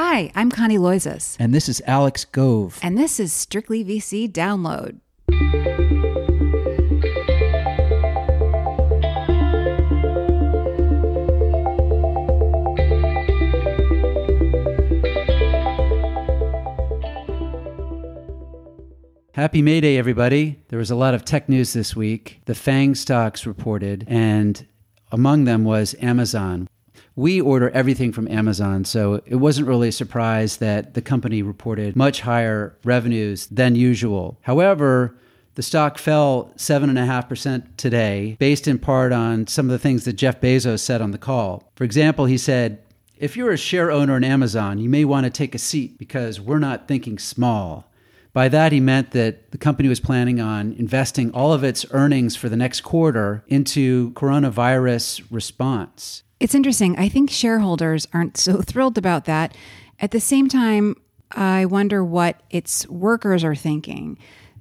Hi, I'm Connie Loizos. And this is Alex Gove. And this is Strictly VC Download. Happy May Day, everybody. There was a lot of tech news this week. The FANG stocks reported, and among them was Amazon. We order everything from Amazon, so it wasn't really a surprise that the company reported much higher revenues than usual. However, the stock fell 7.5% today, based in part on some of the things that Jeff Bezos said on the call. For example, he said, If you're a share owner in Amazon, you may want to take a seat because we're not thinking small. By that, he meant that the company was planning on investing all of its earnings for the next quarter into coronavirus response. It's interesting. I think shareholders aren't so thrilled about that. At the same time, I wonder what its workers are thinking.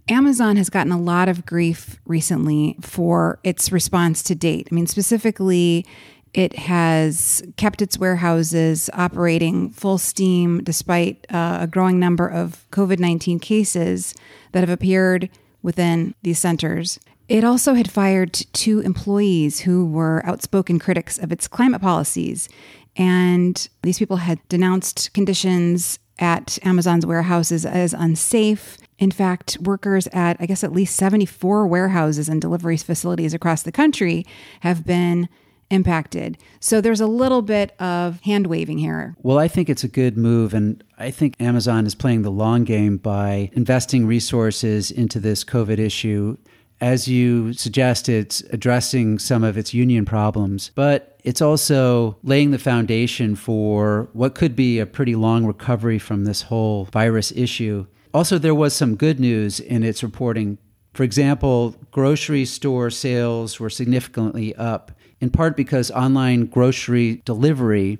Amazon has gotten a lot of grief recently for its response to date. I mean, specifically, it has kept its warehouses operating full steam despite uh, a growing number of COVID 19 cases that have appeared within these centers. It also had fired two employees who were outspoken critics of its climate policies. And these people had denounced conditions at Amazon's warehouses as unsafe. In fact, workers at, I guess, at least 74 warehouses and delivery facilities across the country have been impacted. So there's a little bit of hand waving here. Well, I think it's a good move. And I think Amazon is playing the long game by investing resources into this COVID issue. As you suggest, it's addressing some of its union problems, but it's also laying the foundation for what could be a pretty long recovery from this whole virus issue. Also, there was some good news in its reporting. For example, grocery store sales were significantly up in part because online grocery delivery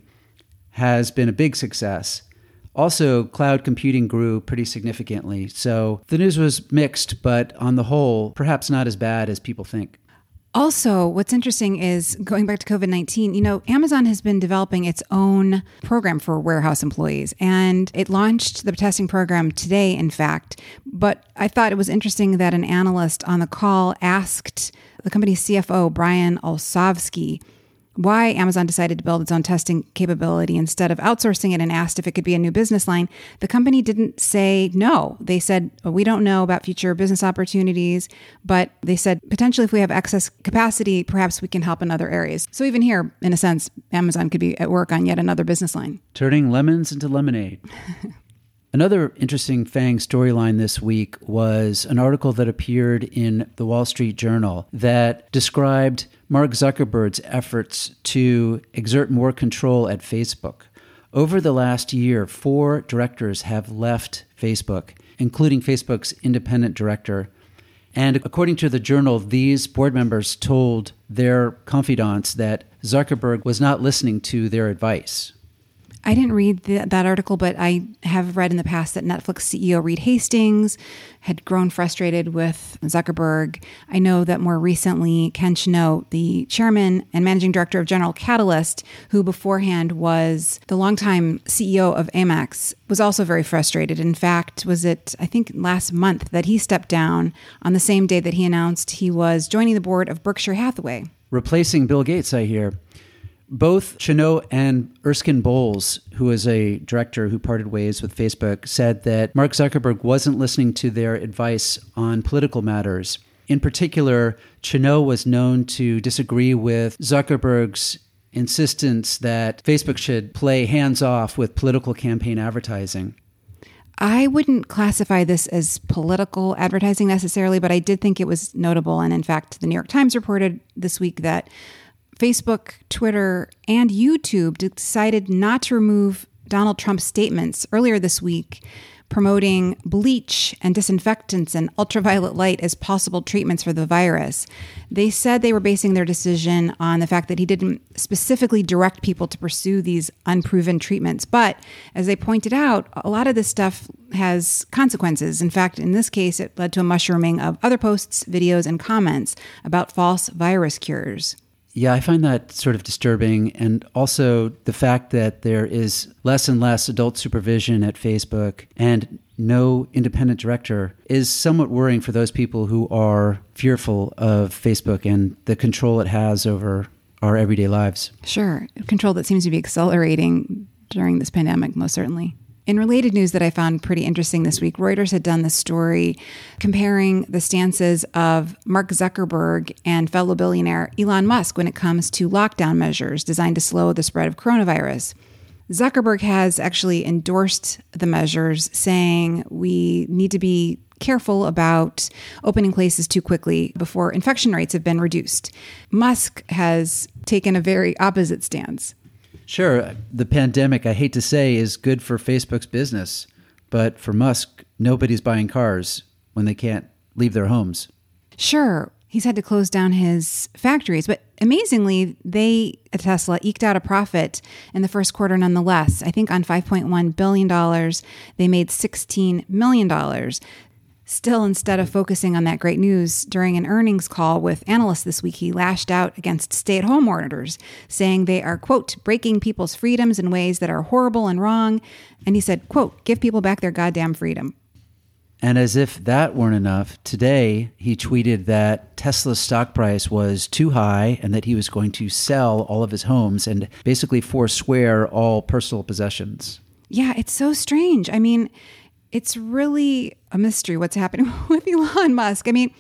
has been a big success. Also, cloud computing grew pretty significantly. So the news was mixed, but on the whole, perhaps not as bad as people think. Also, what's interesting is going back to COVID 19, you know, Amazon has been developing its own program for warehouse employees, and it launched the testing program today, in fact. But I thought it was interesting that an analyst on the call asked the company's CFO, Brian Olsavsky, why Amazon decided to build its own testing capability instead of outsourcing it and asked if it could be a new business line, the company didn't say no. They said, well, we don't know about future business opportunities, but they said potentially if we have excess capacity, perhaps we can help in other areas. So even here, in a sense, Amazon could be at work on yet another business line. Turning lemons into lemonade. Another interesting FANG storyline this week was an article that appeared in the Wall Street Journal that described Mark Zuckerberg's efforts to exert more control at Facebook. Over the last year, four directors have left Facebook, including Facebook's independent director. And according to the journal, these board members told their confidants that Zuckerberg was not listening to their advice. I didn't read the, that article, but I have read in the past that Netflix CEO Reed Hastings had grown frustrated with Zuckerberg. I know that more recently, Ken Chenault, the chairman and managing director of General Catalyst, who beforehand was the longtime CEO of Amex, was also very frustrated. In fact, was it, I think, last month that he stepped down on the same day that he announced he was joining the board of Berkshire Hathaway. Replacing Bill Gates, I hear. Both Chenault and Erskine Bowles, who is a director who parted ways with Facebook, said that Mark Zuckerberg wasn't listening to their advice on political matters. In particular, Chenault was known to disagree with Zuckerberg's insistence that Facebook should play hands off with political campaign advertising. I wouldn't classify this as political advertising necessarily, but I did think it was notable. And in fact, the New York Times reported this week that Facebook, Twitter, and YouTube decided not to remove Donald Trump's statements earlier this week promoting bleach and disinfectants and ultraviolet light as possible treatments for the virus. They said they were basing their decision on the fact that he didn't specifically direct people to pursue these unproven treatments. But as they pointed out, a lot of this stuff has consequences. In fact, in this case, it led to a mushrooming of other posts, videos, and comments about false virus cures. Yeah, I find that sort of disturbing. And also the fact that there is less and less adult supervision at Facebook and no independent director is somewhat worrying for those people who are fearful of Facebook and the control it has over our everyday lives. Sure. Control that seems to be accelerating during this pandemic, most certainly. In related news that I found pretty interesting this week, Reuters had done this story comparing the stances of Mark Zuckerberg and fellow billionaire Elon Musk when it comes to lockdown measures designed to slow the spread of coronavirus. Zuckerberg has actually endorsed the measures, saying we need to be careful about opening places too quickly before infection rates have been reduced. Musk has taken a very opposite stance. Sure. The pandemic, I hate to say, is good for Facebook's business. But for Musk, nobody's buying cars when they can't leave their homes. Sure. He's had to close down his factories, but amazingly, they Tesla eked out a profit in the first quarter nonetheless. I think on $5.1 billion, they made $16 million. Still, instead of focusing on that great news during an earnings call with analysts this week, he lashed out against stay at home orders, saying they are, quote, breaking people's freedoms in ways that are horrible and wrong. And he said, quote, give people back their goddamn freedom. And as if that weren't enough, today he tweeted that Tesla's stock price was too high and that he was going to sell all of his homes and basically forswear all personal possessions. Yeah, it's so strange. I mean, it's really a mystery what's happening with Elon Musk. I mean,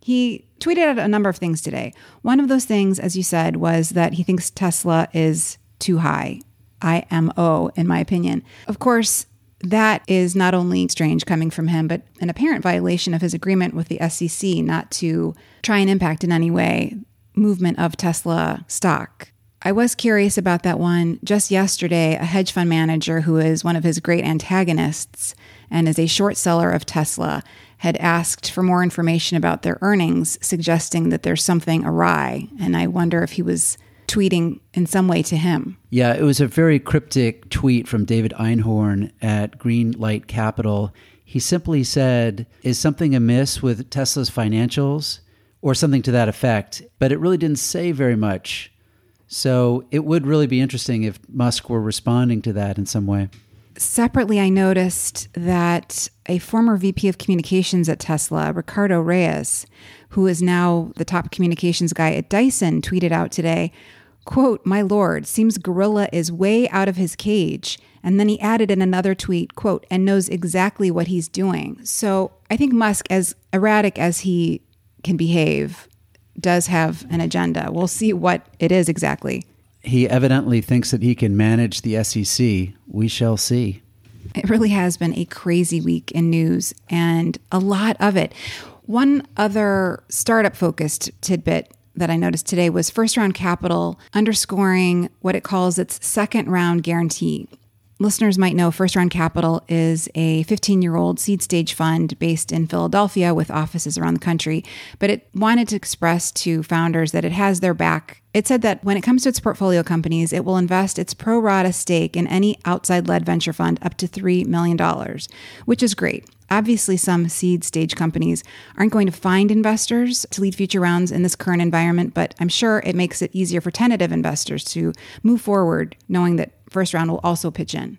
he tweeted out a number of things today. One of those things, as you said, was that he thinks Tesla is too high. IMO, in my opinion. Of course, that is not only strange coming from him, but an apparent violation of his agreement with the SEC not to try and impact in any way movement of Tesla stock. I was curious about that one. Just yesterday, a hedge fund manager who is one of his great antagonists and is a short seller of Tesla, had asked for more information about their earnings, suggesting that there's something awry. And I wonder if he was tweeting in some way to him. Yeah, it was a very cryptic tweet from David Einhorn at Greenlight Capital. He simply said, Is something amiss with Tesla's financials? Or something to that effect. But it really didn't say very much. So it would really be interesting if Musk were responding to that in some way. Separately, I noticed that a former VP of communications at Tesla, Ricardo Reyes, who is now the top communications guy at Dyson, tweeted out today, quote, My lord, seems Gorilla is way out of his cage. And then he added in another tweet, quote, and knows exactly what he's doing. So I think Musk, as erratic as he can behave, does have an agenda. We'll see what it is exactly he evidently thinks that he can manage the SEC. We shall see. It really has been a crazy week in news and a lot of it. One other startup focused tidbit that I noticed today was First Round Capital underscoring what it calls its second round guarantee. Listeners might know First Round Capital is a 15 year old seed stage fund based in Philadelphia with offices around the country, but it wanted to express to founders that it has their back. It said that when it comes to its portfolio companies, it will invest its pro rata stake in any outside led venture fund up to $3 million, which is great. Obviously, some seed stage companies aren't going to find investors to lead future rounds in this current environment, but I'm sure it makes it easier for tentative investors to move forward knowing that first round will also pitch in.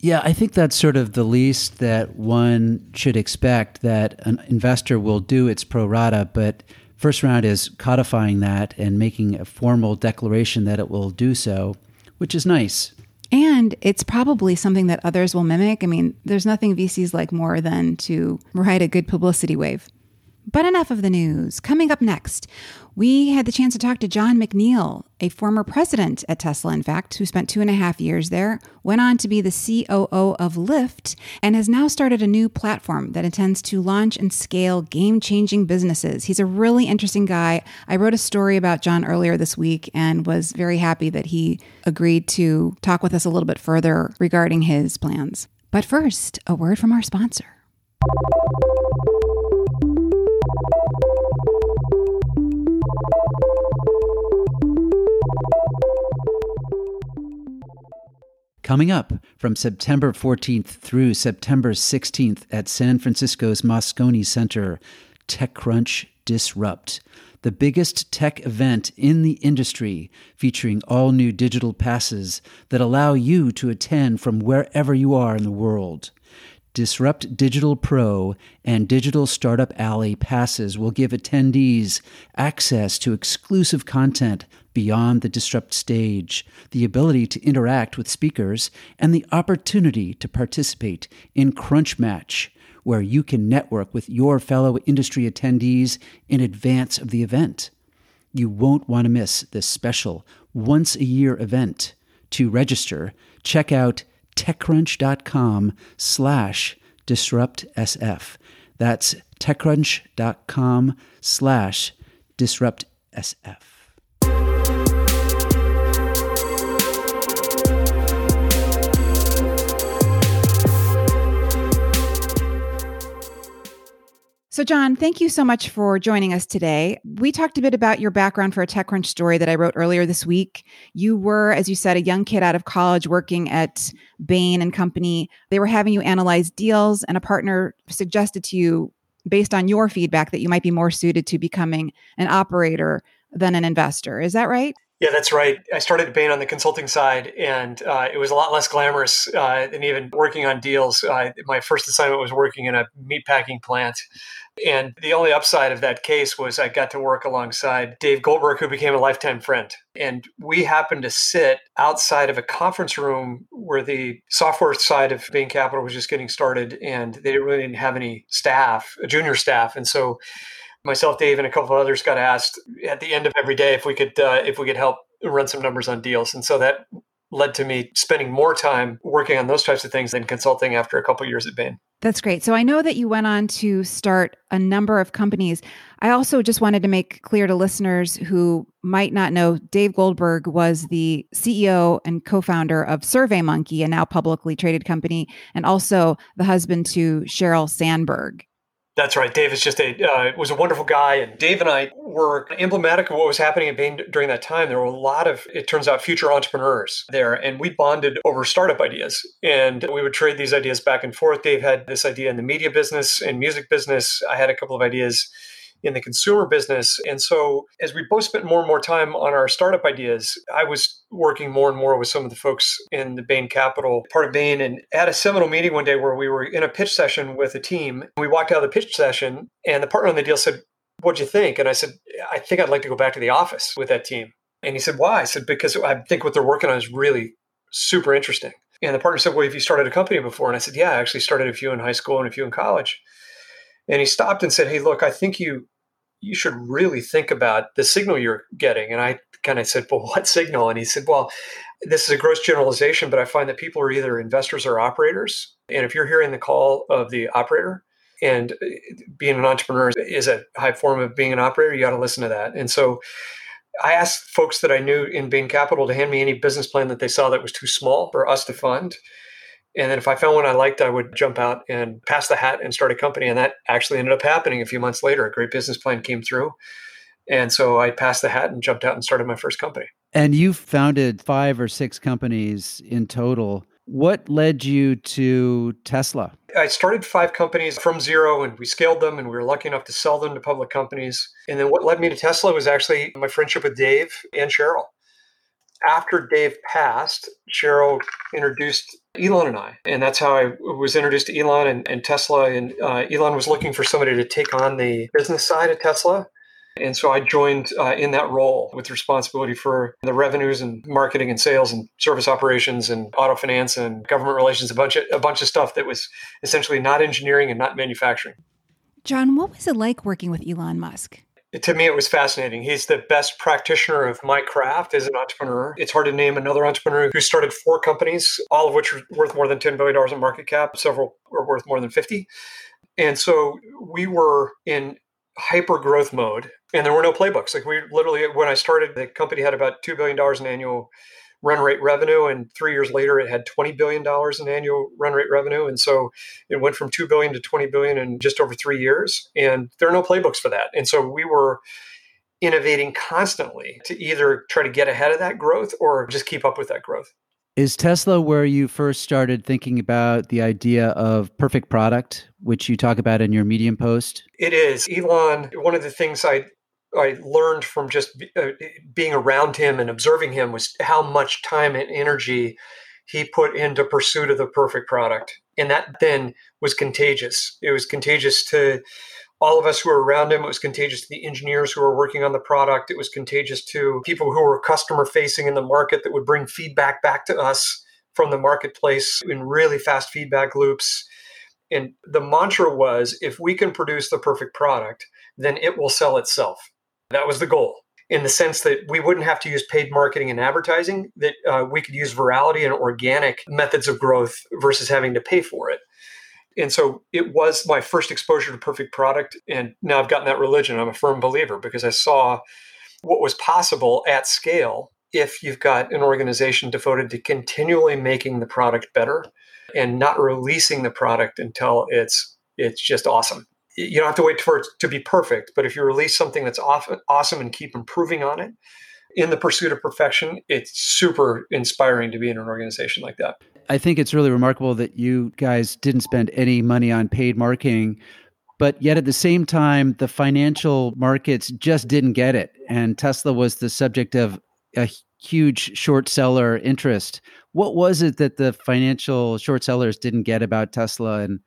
Yeah, I think that's sort of the least that one should expect that an investor will do its pro rata, but first round is codifying that and making a formal declaration that it will do so, which is nice. And it's probably something that others will mimic. I mean, there's nothing VCs like more than to ride a good publicity wave. But enough of the news. Coming up next, we had the chance to talk to Jon McNeill, a former president at Tesla, in fact, who spent two and a half years there, went on to be the COO of Lyft, and has now started a new platform that intends to launch and scale game changing businesses. He's a really interesting guy. I wrote a story about John earlier this week and was very happy that he agreed to talk with us a little bit further regarding his plans. But first, a word from our sponsor. Coming up from September 14th through September 16th at San Francisco's Moscone Center, TechCrunch Disrupt, the biggest tech event in the industry, featuring all new digital passes that allow you to attend from wherever you are in the world. Disrupt Digital Pro and Digital Startup Alley passes will give attendees access to exclusive content beyond the Disrupt stage, the ability to interact with speakers, and the opportunity to participate in Crunch Match, where you can network with your fellow industry attendees in advance of the event. You won't want to miss this special once a year event. To register, check out techcrunch.com slash disruptsf. That's techcrunch.com slash disruptsf. So, Jon, thank you so much for joining us today. We talked a bit about your background for a TechCrunch story that I wrote earlier this week. You were, as you said, a young kid out of college working at Bain and Company. They were having you analyze deals, and a partner suggested to you, based on your feedback, that you might be more suited to becoming an operator than an investor. Is that right? Yeah, that's right. I started at Bain on the consulting side, and uh, it was a lot less glamorous uh, than even working on deals. Uh, my first assignment was working in a meatpacking plant. And the only upside of that case was I got to work alongside Dave Goldberg, who became a lifetime friend. And we happened to sit outside of a conference room where the software side of Bain Capital was just getting started, and they really didn't have any staff, junior staff. And so myself, Dave, and a couple of others got asked at the end of every day if we could uh, if we could help run some numbers on deals, and so that led to me spending more time working on those types of things than consulting after a couple years at Bain. That's great. So I know that you went on to start a number of companies. I also just wanted to make clear to listeners who might not know Dave Goldberg was the CEO and co-founder of SurveyMonkey, a now publicly traded company, and also the husband to Sheryl Sandberg. That's right. Dave is just a uh, was a wonderful guy, and Dave and I were emblematic of what was happening at Bain during that time. There were a lot of, it turns out, future entrepreneurs there, and we bonded over startup ideas, and we would trade these ideas back and forth. Dave had this idea in the media business and music business. I had a couple of ideas in the consumer business. And so, as we both spent more and more time on our startup ideas, I was working more and more with some of the folks in the Bain Capital part of Bain and at a seminal meeting one day where we were in a pitch session with a team. We walked out of the pitch session, and the partner on the deal said, What'd you think? And I said, I think I'd like to go back to the office with that team. And he said, Why? I said, Because I think what they're working on is really super interesting. And the partner said, Well, have you started a company before? And I said, Yeah, I actually started a few in high school and a few in college. And he stopped and said, Hey, look, I think you you should really think about the signal you're getting. And I kind of said, Well, what signal? And he said, Well, this is a gross generalization, but I find that people are either investors or operators. And if you're hearing the call of the operator, and uh, being an entrepreneur is a high form of being an operator, you got to listen to that. And so I asked folks that I knew in Bain Capital to hand me any business plan that they saw that was too small for us to fund. And then if I found one I liked, I would jump out and pass the hat and start a company. And that actually ended up happening a few months later. A great business plan came through. And so I passed the hat and jumped out and started my first company. And you founded five or six companies in total. What led you to Tesla? I started five companies from zero and we scaled them and we were lucky enough to sell them to public companies. And then what led me to Tesla was actually my friendship with Dave and Sheryl After Dave passed, Sheryl introduced Elon and I. And that's how I was introduced to Elon and, and Tesla. And uh, Elon was looking for somebody to take on the business side of Tesla. And so I joined uh, in that role with responsibility for the revenues and marketing and sales and service operations and auto finance and government relations, a bunch of, a bunch of stuff that was essentially not engineering and not manufacturing. Jon, what was it like working with Elon Musk? To me, it was fascinating. He's the best practitioner of my craft as an entrepreneur. It's hard to name another entrepreneur who started four companies, all of which are worth more than $10 billion in market cap. Several are worth more than 50. And so we were in hyper growth mode and there were no playbooks. Like we literally, when I started, the company had about $2 billion in annual run rate revenue. And three years later, it had $20 billion in annual run rate revenue. And so it went from 2 billion to 20 billion in just over three years. And there are no playbooks for that. And so we were innovating constantly to either try to get ahead of that growth or just keep up with that growth. Is Tesla where you first started thinking about the idea of perfect product, which you talk about in your Medium post? It is. Elon, one of the things I I learned from just uh, being around him and observing him was how much time and energy he put into pursuit of the perfect product. And that then was contagious. It was contagious to all of us who were around him. It was contagious to the engineers who were working on the product. It was contagious to people who were customer facing in the market that would bring feedback back to us from the marketplace in really fast feedback loops. And the mantra was if we can produce the perfect product, then it will sell itself. That was the goal in the sense that we wouldn't have to use paid marketing and advertising, that uh, we could use virality and organic methods of growth versus having to pay for it. And so it was my first exposure to perfect product. And now I've gotten that religion. I'm a firm believer because I saw what was possible at scale if you've got an organization devoted to continually making the product better and not releasing the product until it's it's just awesome. You don't have to wait for it to be perfect, but if you release something that's awesome and keep improving on it in the pursuit of perfection, it's super inspiring to be in an organization like that. I think it's really remarkable that you guys didn't spend any money on paid marketing, but yet at the same time, the financial markets just didn't get it. And Tesla was the subject of a huge short seller interest. What was it that the financial short sellers didn't get about Tesla? And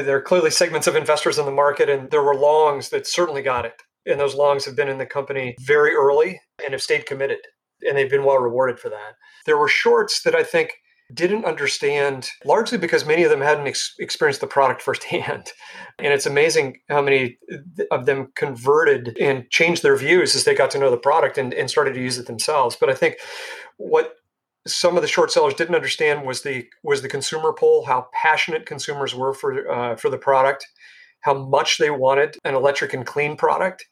there are clearly segments of investors in the market, and there were longs that certainly got it. And those longs have been in the company very early and have stayed committed, and they've been well rewarded for that. There were shorts that I think didn't understand largely because many of them hadn't ex- experienced the product firsthand. And it's amazing how many of them converted and changed their views as they got to know the product and, and started to use it themselves. But I think what some of the short sellers didn't understand was the was the consumer pull, how passionate consumers were for uh, for the product, how much they wanted an electric and clean product.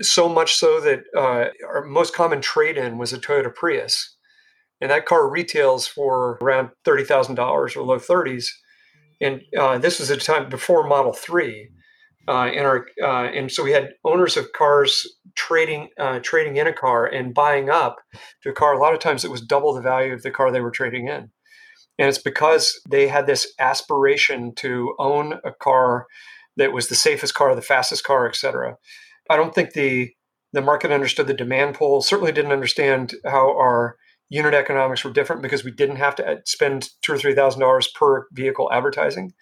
So much so that uh, our most common trade in was a Toyota Prius and that car retails for around thirty thousand dollars or low thirties. And uh, this was a time before Model Three, uh, and our uh, and so we had owners of cars trading uh, trading in a car and buying up to a car. A lot of times it was double the value of the car they were trading in, and it's because they had this aspiration to own a car that was the safest car, the fastest car, etc. I don't think the the market understood the demand pull. Certainly didn't understand how our unit economics were different because we didn't have to uh, spend two or three thousand dollars per vehicle advertising.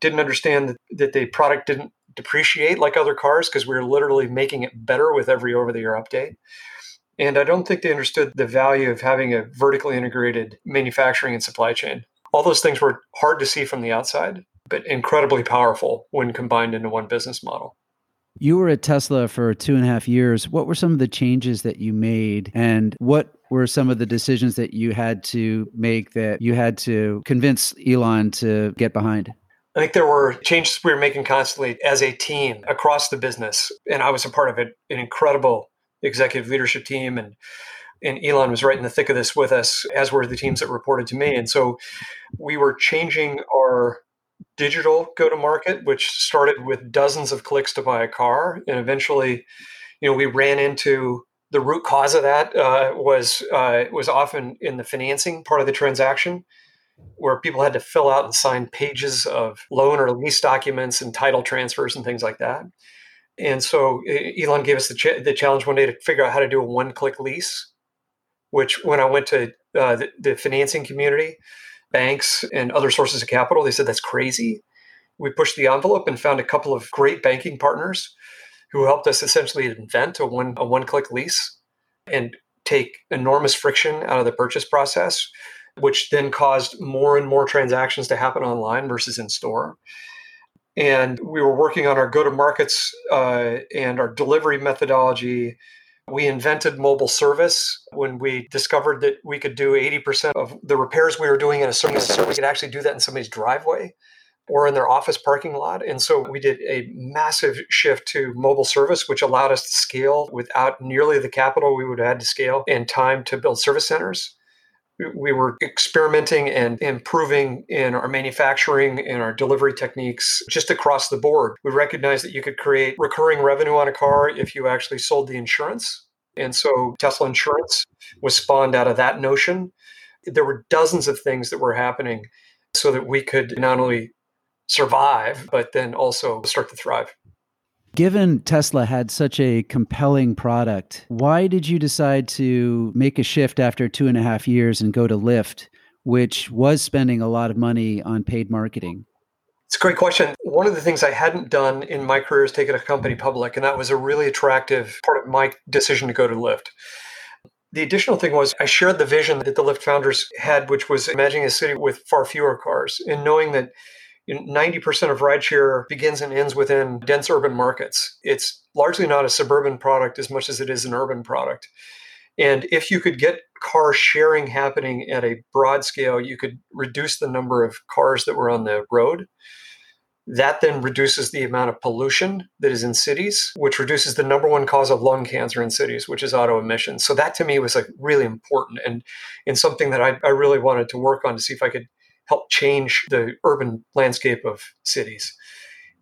Didn't understand that, that the product didn't depreciate like other cars because we were literally making it better with every over the air update. And I don't think they understood the value of having a vertically integrated manufacturing and supply chain. All those things were hard to see from the outside, but incredibly powerful when combined into one business model. You were at Tesla for two and a half years. What were some of the changes that you made, and what were some of the decisions that you had to make that you had to convince Elon to get behind? I think there were changes we were making constantly as a team across the business, and I was a part of it, an incredible executive leadership team, and and Elon was right in the thick of this with us, as were the teams that reported to me. And so we were changing our digital go to market, which started with dozens of clicks to buy a car. And eventually, you know, we ran into the root cause of that uh, was uh, was often in the financing part of the transaction, where people had to fill out and sign pages of loan or lease documents and title transfers and things like that. And so Elon gave us the, ch- the challenge one day to figure out how to do a one click lease, which when I went to uh, the, the financing community, banks and other sources of capital. They said that's crazy. We pushed the envelope and found a couple of great banking partners who helped us essentially invent a one a one click lease and take enormous friction out of the purchase process, which then caused more and more transactions to happen online versus in store. And we were working on our go to markets uh, and our delivery methodology we invented mobile service when we discovered that we could do 80% of the repairs we were doing in a service. We could actually do that in somebody's driveway or in their office parking lot. And so we did a massive shift to mobile service, which allowed us to scale without nearly the capital we would have had to scale and time to build service centers. We were experimenting and improving in our manufacturing and our delivery techniques just across the board. We recognized that you could create recurring revenue on a car if you actually sold the insurance. And so Tesla Insurance was spawned out of that notion. there were dozens of things that were happening so that we could not only survive, but then also start to thrive. Given Tesla had such a compelling product, why did you decide to make a shift after two and a half years and go to Lyft, which was spending a lot of money on paid marketing? It's a great question. One of the things I hadn't done in my career is taken a company public, and that was a really attractive part of my decision to go to Lyft. The additional thing was I shared the vision that the Lyft founders had, which was imagining a city with far fewer cars and knowing that 90% of rideshare begins and ends within dense urban markets. It's largely not a suburban product as much as it is an urban product. And if you could get car sharing happening at a broad scale, you could reduce the number of cars that were on the road. That then reduces the amount of pollution that is in cities, which reduces the number one cause of lung cancer in cities, which is auto emissions. So that to me was like really important and, and something that I, I really wanted to work on to see if I could help change the urban landscape of cities.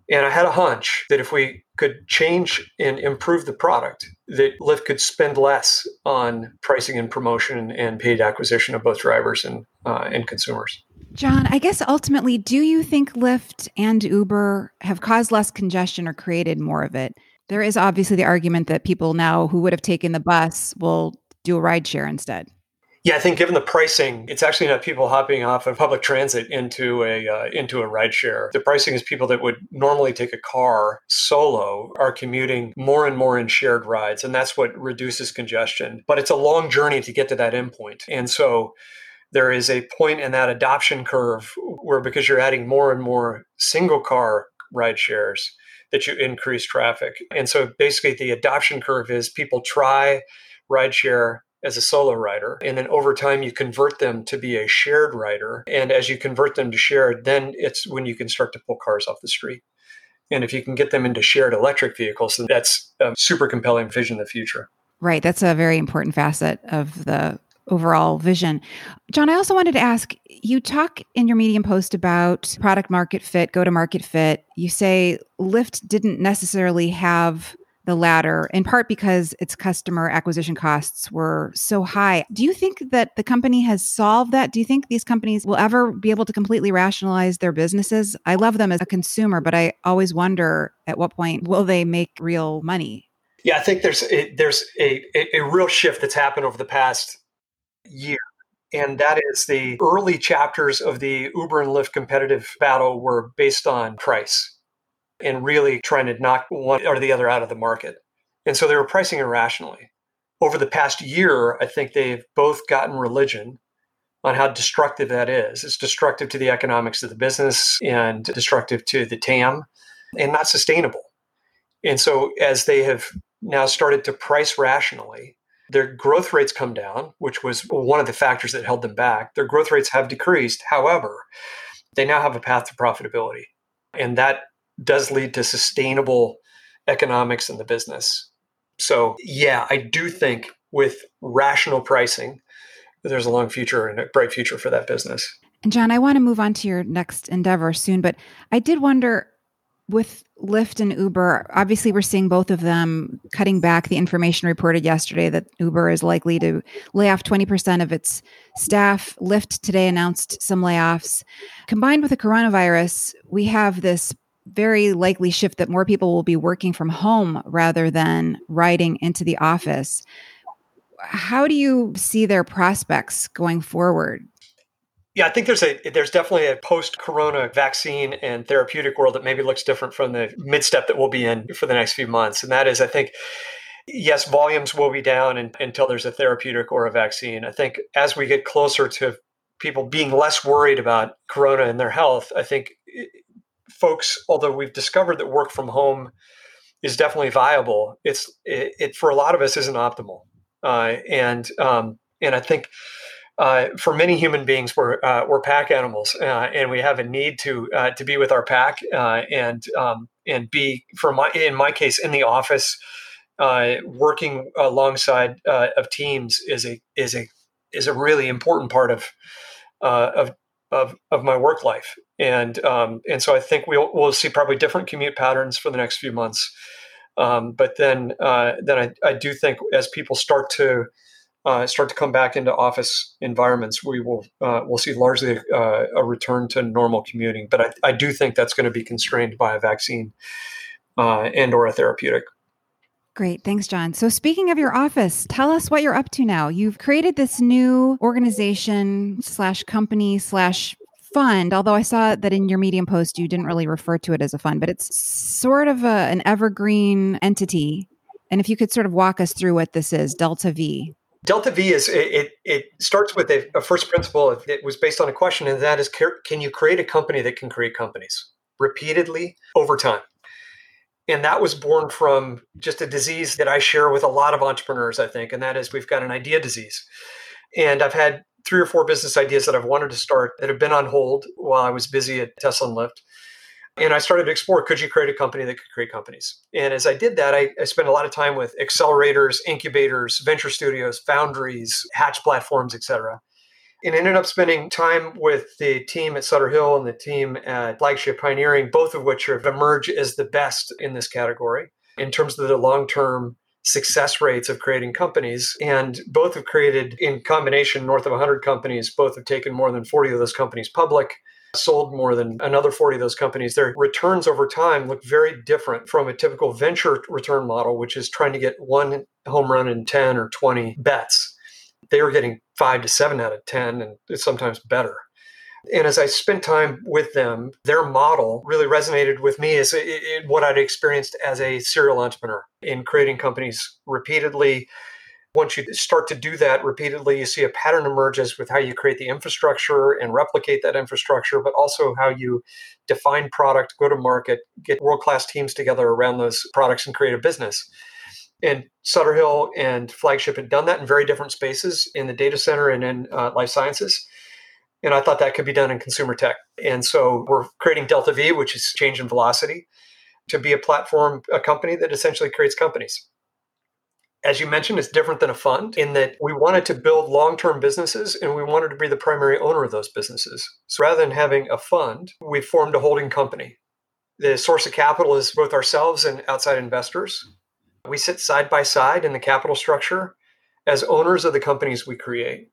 And I had a hunch that if we could change and improve the product, that Lyft could spend less on pricing and promotion and paid acquisition of both drivers and uh, and consumers. Jon, I guess ultimately, do you think Lyft and Uber have caused less congestion or created more of it? There is obviously the argument that people now who would have taken the bus will do a rideshare instead. Yeah, I think given the pricing, it's actually not people hopping off of public transit into a uh, into a rideshare. The pricing is people that would normally take a car solo are commuting more and more in shared rides, and that's what reduces congestion. But it's a long journey to get to that endpoint, and so there is a point in that adoption curve where because you're adding more and more single car ride shares that you increase traffic. And so basically the adoption curve is people try rideshare as a solo rider. And then over time, you convert them to be a shared rider. And as you convert them to shared, then it's when you can start to pull cars off the street. And if you can get them into shared electric vehicles, then that's a super compelling vision of the future. Right. That's a very important facet of the overall vision. Jon, I also wanted to ask you talk in your Medium post about product market fit, go to market fit. You say Lyft didn't necessarily have the latter, in part because its customer acquisition costs were so high. Do you think that the company has solved that? Do you think these companies will ever be able to completely rationalize their businesses? I love them as a consumer, but I always wonder at what point will they make real money? Yeah, I think there's a, there's a, a, a real shift that's happened over the past year. And that is the early chapters of the Uber and Lyft competitive battle were based on price and really trying to knock one or the other out of the market. And so they were pricing irrationally. Over the past year, I think they've both gotten religion on how destructive that is. It's destructive to the economics of the business and destructive to the TAM and not sustainable. And so as they have now started to price rationally, their growth rates come down, which was one of the factors that held them back. Their growth rates have decreased. However, they now have a path to profitability. And that does lead to sustainable economics in the business. So, yeah, I do think with rational pricing, there's a long future and a bright future for that business. And Jon, I want to move on to your next endeavor soon, but I did wonder with Lyft and Uber, obviously we're seeing both of them cutting back. The information reported yesterday that Uber is likely to lay off 20% of its staff. Lyft today announced some layoffs. Combined with the coronavirus, we have this very likely shift that more people will be working from home rather than riding into the office. How do you see their prospects going forward? Yeah, I think there's a there's definitely a post-corona vaccine and therapeutic world that maybe looks different from the mid-step that we'll be in for the next few months. And that is, I think, yes, volumes will be down in, until there's a therapeutic or a vaccine. I think as we get closer to people being less worried about corona and their health, I think folks, although we've discovered that work from home is definitely viable, it's it, it for a lot of us isn't optimal, uh, and um, and I think. Uh, for many human beings, we're uh, we're pack animals, uh, and we have a need to uh, to be with our pack uh, and um, and be, for my in my case, in the office, working alongside of teams is a is a is a really important part of of of of my work life, and um, and so I think we'll we'll see probably different commute patterns for the next few months. Um, but then uh, then I, I do think as people start to uh, start to come back into office environments, we will uh, we'll see largely uh, a return to normal commuting. But I, I do think that's going to be constrained by a vaccine uh, and or a therapeutic. Great. Thanks, Jon. So, speaking of your office, tell us what you're up to now. You've created this new organization slash company slash fund, although I saw that in your Medium post, you didn't really refer to it as a fund, but it's sort of a, an evergreen entity. And if you could sort of walk us through what this is, Delta V. Delta V is it. It, starts with a, a, first principle. It was based on a question, and that is: Can you create a company that can create companies repeatedly over time? And that was born from just a disease that I share with a lot of entrepreneurs, I think, and that is we've got an idea disease. And I've had three or four business ideas that I've wanted to start that have been on hold while I was busy at Tesla and Lyft. And I started to explore could you create a company that could create companies? And as I did that, I, I spent a lot of time with accelerators, incubators, venture studios, foundries, hatch platforms, et cetera and ended up spending time with the team at Sutter Hill and the team at Flagship Pioneering, both of which have emerged as the best in this category in terms of the long term success rates of creating companies. And both have created, in combination, north of 100 companies. Both have taken more than 40 of those companies public. Sold more than another 40 of those companies. Their returns over time look very different from a typical venture return model, which is trying to get one home run in 10 or 20 bets they were getting five to seven out of 10 and sometimes better. And as I spent time with them, their model really resonated with me as it, what I'd experienced as a serial entrepreneur in creating companies repeatedly. Once you start to do that repeatedly, you see a pattern emerges with how you create the infrastructure and replicate that infrastructure, but also how you define product, go to market, get world class teams together around those products and create a business. And Sutter Hill and Flagship had done that in very different spaces in the data center and in uh, life sciences. And I thought that could be done in consumer tech. And so we're creating Delta V, which is change in velocity, to be a platform, a company that essentially creates companies. As you mentioned, it's different than a fund in that we wanted to build long term businesses and we wanted to be the primary owner of those businesses. So rather than having a fund, we formed a holding company. The source of capital is both ourselves and outside investors. We sit side by side in the capital structure as owners of the companies we create.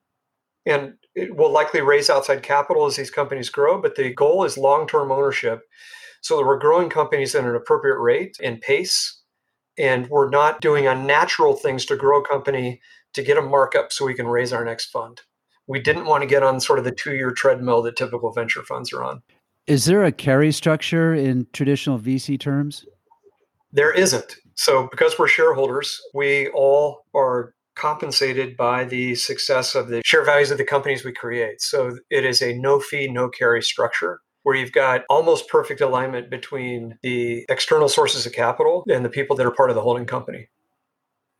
And it will likely raise outside capital as these companies grow, but the goal is long term ownership so that we're growing companies at an appropriate rate and pace. And we're not doing unnatural things to grow a company to get a markup so we can raise our next fund. We didn't want to get on sort of the two year treadmill that typical venture funds are on. Is there a carry structure in traditional VC terms? There isn't. So, because we're shareholders, we all are compensated by the success of the share values of the companies we create. So, it is a no fee, no carry structure where you've got almost perfect alignment between the external sources of capital and the people that are part of the holding company.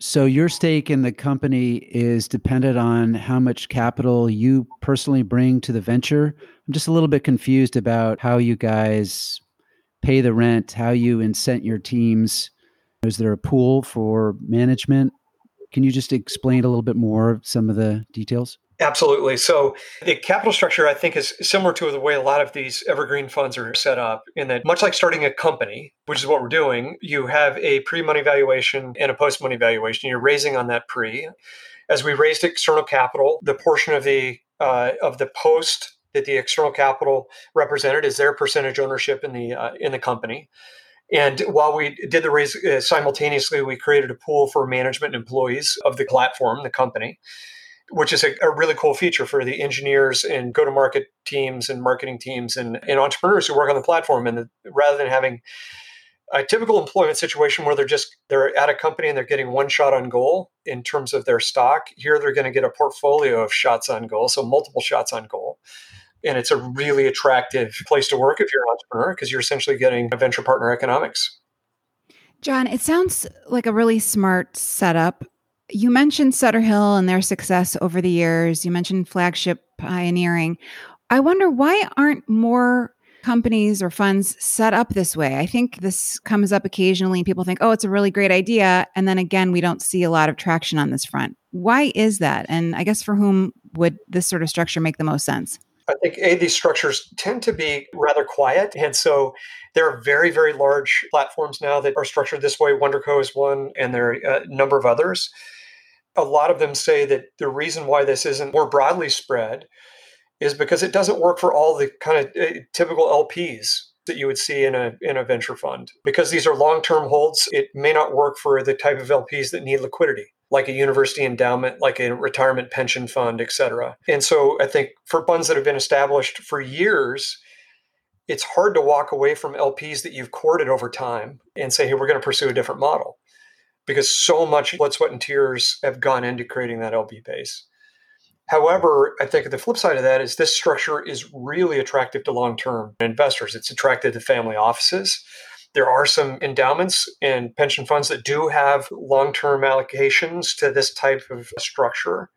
So, your stake in the company is dependent on how much capital you personally bring to the venture. I'm just a little bit confused about how you guys pay the rent, how you incent your teams is there a pool for management? Can you just explain a little bit more of some of the details? Absolutely. So the capital structure, I think, is similar to the way a lot of these evergreen funds are set up, in that much like starting a company, which is what we're doing, you have a pre money valuation and a post money valuation. You're raising on that pre. As we raised external capital, the portion of the uh, of the post that the external capital represented is their percentage ownership in the uh, in the company. And while we did the raise uh, simultaneously, we created a pool for management and employees of the platform, the company, which is a, a really cool feature for the engineers and go to market teams and marketing teams and, and entrepreneurs who work on the platform. And the, rather than having a typical employment situation where they're just they're at a company and they're getting one shot on goal in terms of their stock here they're going to get a portfolio of shots on goal so multiple shots on goal and it's a really attractive place to work if you're an entrepreneur because you're essentially getting a venture partner economics. Jon, it sounds like a really smart setup. You mentioned Sutter Hill and their success over the years. You mentioned flagship pioneering. I wonder why aren't more companies or funds set up this way? I think this comes up occasionally and people think, oh, it's a really great idea. And then again, we don't see a lot of traction on this front. Why is that? And I guess for whom would this sort of structure make the most sense? I think a these structures tend to be rather quiet, and so there are very very large platforms now that are structured this way. WonderCo is one, and there are a number of others. A lot of them say that the reason why this isn't more broadly spread is because it doesn't work for all the kind of uh, typical LPs that you would see in a in a venture fund. Because these are long-term holds, it may not work for the type of LPs that need liquidity like a university endowment, like a retirement pension fund, et cetera. And so I think for funds that have been established for years, it's hard to walk away from LPs that you've courted over time and say, hey, we're going to pursue a different model. Because so much blood, sweat, and tears have gone into creating that LP base. However, I think the flip side of that is this structure is really attractive to long term investors. It's attractive to family offices. There are some endowments and pension funds that do have long term allocations to this type of structure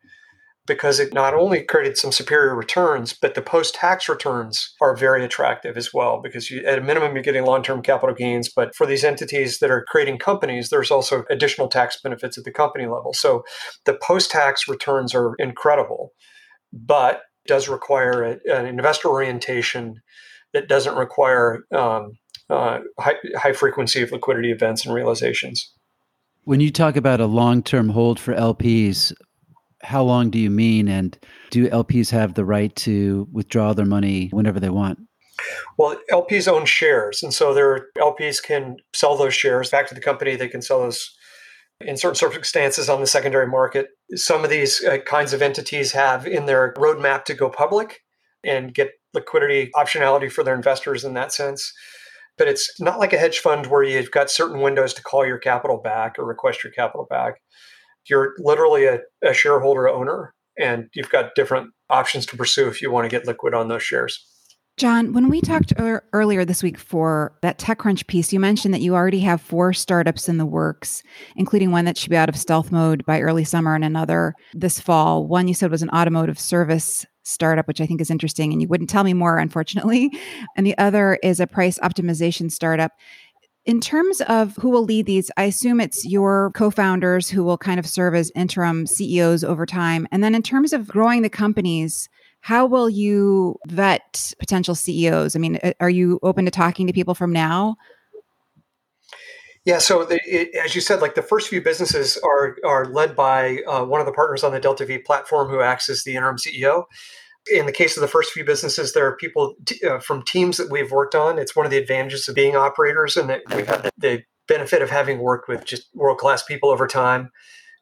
because it not only created some superior returns, but the post tax returns are very attractive as well. Because you, at a minimum, you're getting long term capital gains. But for these entities that are creating companies, there's also additional tax benefits at the company level. So the post tax returns are incredible, but does require a, an investor orientation that doesn't require um, uh, high, high frequency of liquidity events and realizations. When you talk about a long term hold for LPs, how long do you mean? And do LPs have the right to withdraw their money whenever they want? Well, LPs own shares, and so their LPs can sell those shares back to the company. They can sell those in certain circumstances on the secondary market. Some of these uh, kinds of entities have in their roadmap to go public and get liquidity optionality for their investors in that sense but it's not like a hedge fund where you've got certain windows to call your capital back or request your capital back. You're literally a, a shareholder owner, and you've got different options to pursue if you want to get liquid on those shares. Jon, when we talked er- earlier this week for that TechCrunch piece, you mentioned that you already have four startups in the works, including one that should be out of stealth mode by early summer and another this fall. One you said was an automotive service startup, which I think is interesting. And you wouldn't tell me more, unfortunately. And the other is a price optimization startup. In terms of who will lead these, I assume it's your co founders who will kind of serve as interim CEOs over time. And then in terms of growing the companies, how will you vet potential CEOs? I mean, are you open to talking to people from now? Yeah, so the, it, as you said, like the first few businesses are are led by uh, one of the partners on the Delta V platform who acts as the interim CEO. In the case of the first few businesses, there are people t- uh, from teams that we've worked on. It's one of the advantages of being operators, and that we've had the, benefit of having worked with just world class people over time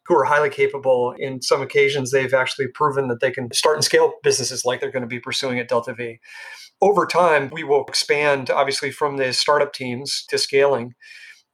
who are highly capable. In some occasions, they've actually proven that they can start and scale businesses like they're going to be pursuing at Delta V. Over time, we will expand, obviously, from the startup teams to scaling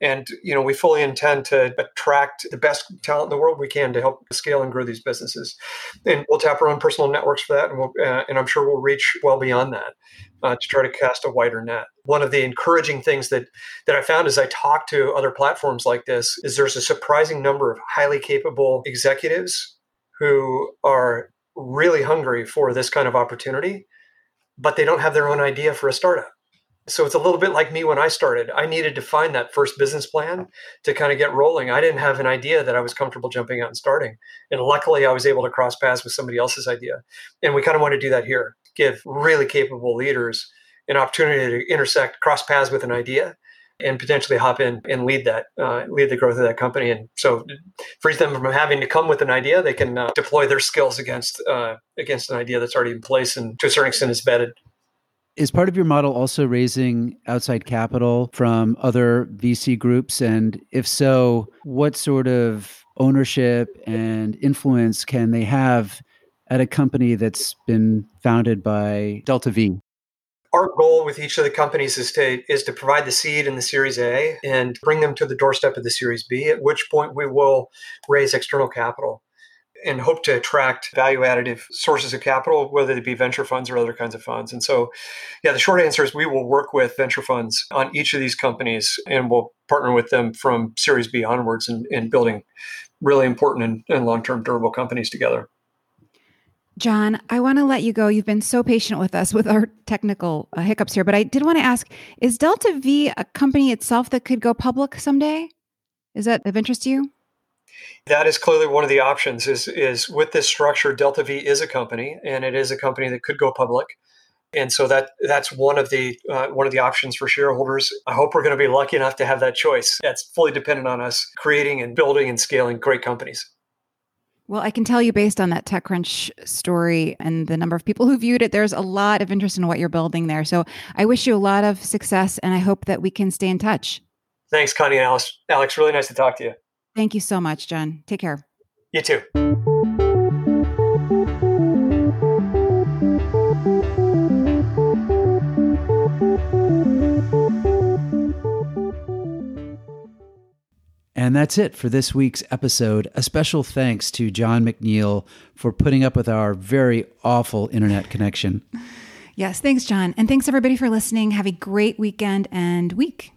and you know, we fully intend to attract the best talent in the world we can to help scale and grow these businesses. And we'll tap our own personal networks for that, and, we'll, uh, and I'm sure we'll reach well beyond that uh, to try to cast a wider net. One of the encouraging things that that I found as I talk to other platforms like this is there's a surprising number of highly capable executives who are really hungry for this kind of opportunity, but they don't have their own idea for a startup so it's a little bit like me when I started. I needed to find that first business plan to kind of get rolling. I didn't have an idea that I was comfortable jumping out and starting. And luckily, I was able to cross paths with somebody else's idea. And we kind of want to do that here give really capable leaders an opportunity to intersect, cross paths with an idea. And potentially hop in and lead that, uh, lead the growth of that company, and so frees them from having to come with an idea. They can uh, deploy their skills against uh, against an idea that's already in place, and to a certain extent is vetted. Is part of your model also raising outside capital from other VC groups? And if so, what sort of ownership and influence can they have at a company that's been founded by Delta V? Our goal with each of the companies is to is to provide the seed in the Series A and bring them to the doorstep of the Series B, at which point we will raise external capital and hope to attract value additive sources of capital, whether they be venture funds or other kinds of funds. And so, yeah, the short answer is we will work with venture funds on each of these companies and we'll partner with them from Series B onwards in, in building really important and, and long term durable companies together. Jon, I want to let you go. You've been so patient with us with our technical uh, hiccups here, but I did want to ask is Delta V a company itself that could go public someday? Is that of interest to you? That is clearly one of the options. Is is with this structure, Delta V is a company, and it is a company that could go public, and so that that's one of the uh, one of the options for shareholders. I hope we're going to be lucky enough to have that choice. That's fully dependent on us creating and building and scaling great companies. Well, I can tell you based on that TechCrunch story and the number of people who viewed it, there's a lot of interest in what you're building there. So I wish you a lot of success and I hope that we can stay in touch. Thanks, Connie and Alex. Alex, really nice to talk to you. Thank you so much, Jon. Take care. You too. And that's it for this week's episode. A special thanks to Jon McNeill for putting up with our very awful internet connection. Yes, thanks, Jon. And thanks everybody for listening. Have a great weekend and week.